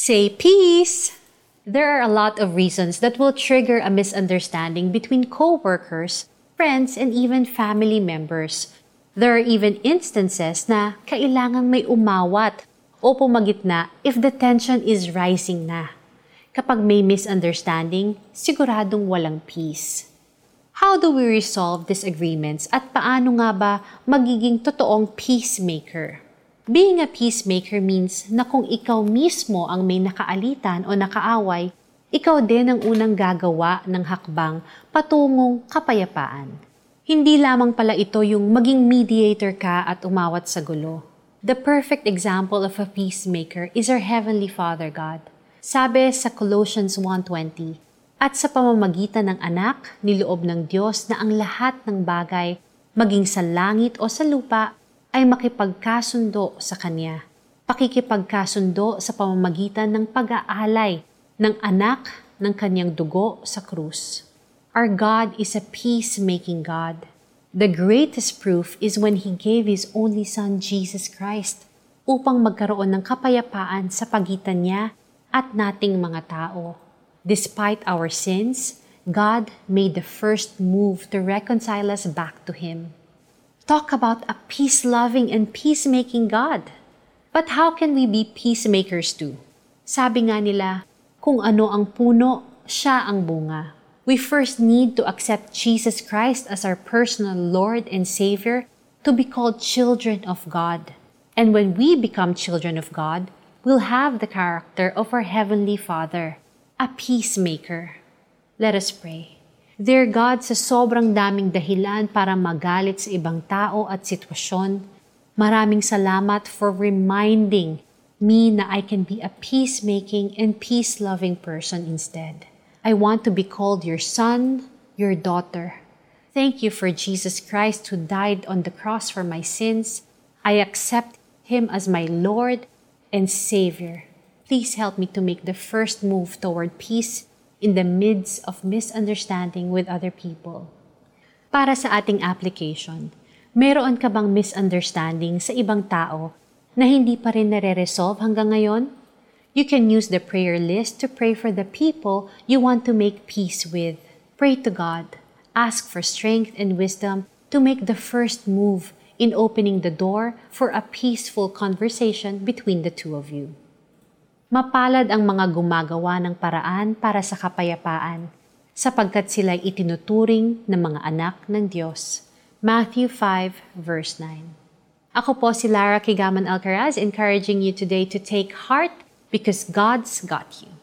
Say peace! There are a lot of reasons that will trigger a misunderstanding between co-workers, friends, and even family members. There are even instances na kailangang may umawat o pumagitna if the tension is rising na. Kapag may misunderstanding, siguradong walang peace. How do we resolve disagreements at paano nga ba magiging totoong peacemaker? Being a peacemaker means na kung ikaw mismo ang may nakaalitan o nakaaway, ikaw din ang unang gagawa ng hakbang patungong kapayapaan. Hindi lamang pala ito yung maging mediator ka at umawat sa gulo. The perfect example of a peacemaker is our Heavenly Father God. Sabi sa Colossians 1.20, at sa pamamagitan ng anak, niloob ng Diyos na ang lahat ng bagay, maging sa langit o sa lupa, ay makipagkasundo sa Kanya. Pakikipagkasundo sa pamamagitan ng pag-aalay ng anak ng Kanyang dugo sa krus. Our God is a peacemaking God. The greatest proof is when He gave His only Son, Jesus Christ, upang magkaroon ng kapayapaan sa pagitan niya at nating mga tao. Despite our sins, God made the first move to reconcile us back to Him. Talk about a peace loving and peacemaking God. But how can we be peacemakers too? Sabi nga nila, kung ano ang puno, siya ang bunga. We first need to accept Jesus Christ as our personal Lord and Savior to be called children of God. And when we become children of God, we'll have the character of our Heavenly Father a peacemaker. Let us pray. Dear God, sa sobrang daming dahilan para magalit sa ibang tao at sitwasyon, maraming salamat for reminding me na I can be a peacemaking and peace-loving person instead. I want to be called your son, your daughter. Thank you for Jesus Christ who died on the cross for my sins. I accept him as my Lord and Savior. Please help me to make the first move toward peace in the midst of misunderstanding with other people. Para sa ating application, meron ka bang misunderstanding sa ibang tao na hindi pa rin nare-resolve hanggang ngayon? You can use the prayer list to pray for the people you want to make peace with. Pray to God. Ask for strength and wisdom to make the first move in opening the door for a peaceful conversation between the two of you. Mapalad ang mga gumagawa ng paraan para sa kapayapaan, sapagkat sila'y itinuturing ng mga anak ng Diyos. Matthew 5 verse 9 Ako po si Lara Kigaman Alcaraz encouraging you today to take heart because God's got you.